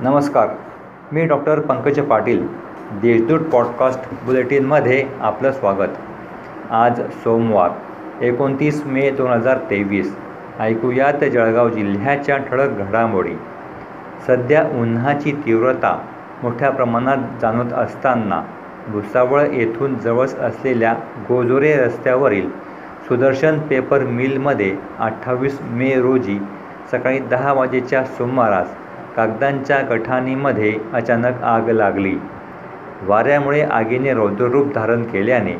नमस्कार. मी doctor Pankaj Patil Deshdoot podcast बुलेटिनमध्ये आपलं स्वागत. आज सोमवार एकोणतीस मे दोन हजार तेवीस. ऐकूयात जळगाव जिल्ह्याच्या ठळक घडामोडी. सध्या उन्हाची तीव्रता मोठ्या प्रमाणात जाणवत असताना भुसावळ येथून जवळच असलेल्या गोजोरे रस्त्यावरील सुदर्शन पेपर मिलमध्ये अठ्ठावीस मे रोजी सकाळी दहा वाजेच्या सुमारास कागदांच्या गठाणीमध्ये अचानक आग लागली. वाऱ्यामुळे आगीने रौद्ररूप धारण केल्याने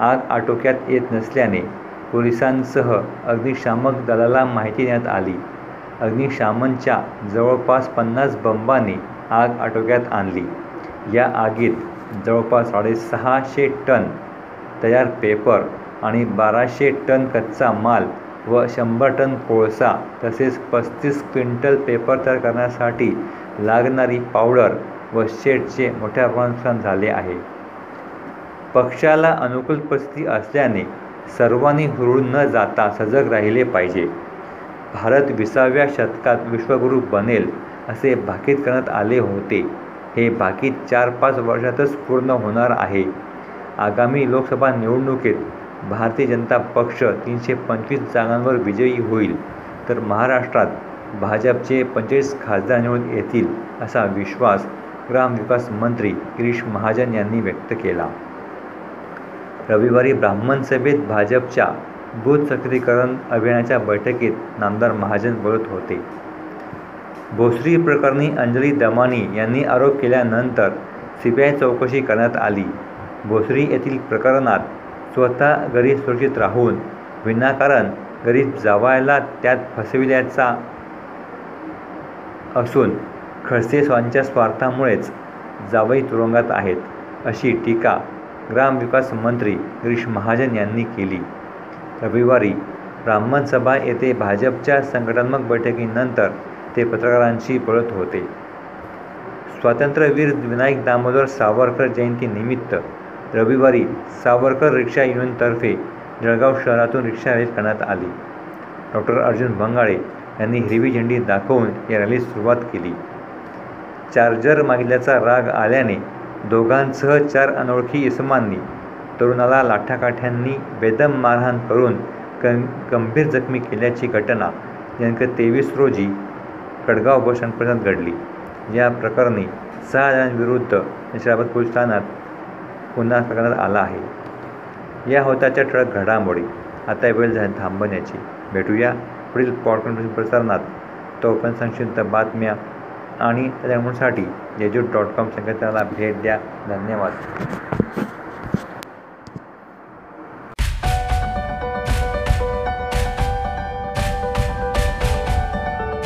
आग आटोक्यात येत नसल्याने पोलिसांसह अग्निशामक दलाला माहिती देण्यात आली. अग्निशामनच्या जवळपास पन्नास बंबांनी आग आटोक्यात आणली. या आगीत जवळपास साडेसहाशे टन तयार पेपर आणि बाराशे टन कच्चा माल व शंभर टन कोळसा तसेच पस्तीस क्विंटल पेपर तयार करण्यासाठी लागणारी पावडर व शेडचे मोठ्या प्रमाणात नुकसान झाले आहे. पक्षाला अनुकूल परिस्थिती असल्याने सर्वांनी हुरळून न जाता सजग राहिले पाहिजे. भारत विसाव्या शतकात विश्वगुरू बनेल असे भाकीत करण्यात आले होते. हे भाकीत चार पाच वर्षातच पूर्ण होणार आहे. आगामी लोकसभा निवडणुकीत भारतीय जनता पक्ष तीनशे पंचवीस जागांवर विजयी होईल तर महाराष्ट्रात भाजपचे पंचवीस खासदार निवडून येतील असा विश्वास ग्रामविकास मंत्री गिरीश महाजन यांनी व्यक्त केला. रविवारी ब्राह्मण सभेत भाजपच्या बूथ सक्रियकरण अभियानाच्या बैठकीत नामदार महाजन बोलत होते. भोसरी प्रकरणी अंजली दमानी यांनी आरोप केल्यानंतर सीबीआय चौकशी करण्यात आली. भोसरी येथील प्रकरणात स्वतः घरी सुरक्षित राहून विनाकारण गरीब जावायला त्यात फसविल्याचा असून खडसे स्वांच्या स्वार्थामुळेच जावई तुरुंगात आहेत अशी टीका ग्रामविकास मंत्री गिरीश महाजन यांनी केली. रविवारी ब्राह्मण सभा येथे भाजपच्या संघटनात्मक बैठकीनंतर ते पत्रकारांशी बोलत होते. स्वातंत्र्यवीर विनायक दामोदर सावरकर जयंतीनिमित्त रविवारी सावरकर रिक्षा युनियनतर्फे जळगाव शहरातून रिक्षा रॅली करण्यात आली. डॉक्टर अर्जुन भंगाळे यांनी हिरवी झेंडी दाखवून या रॅलीस सुरुवात केली. चार्जर मागितल्याचा राग आल्याने दोघांसह चार अनोळखी इसमांनी तरुणाला लाठाकाठ्यांनी बेदम मारहाण करून गं गंभीर जखमी केल्याची घटना दिनांक तेवीस रोजी कडगाव बस स्टँडपर्यंत घडली. या प्रकरणी सहा जणांविरुद्ध निशाबाद पोलीस ठाण्यात पुन्हा करण्यात आला आहे. या होताच्या ठळक घडामोडी आता वेळ झाली थांबण्याची भेटूया पुढील पॉडकास्ट प्रसारणात. तोपर्यंत संक्षिप्त बातम्या आणि त्याच्यासाठी जेजू डॉट कॉम संकेतस्थळाला भेट द्या. धन्यवाद.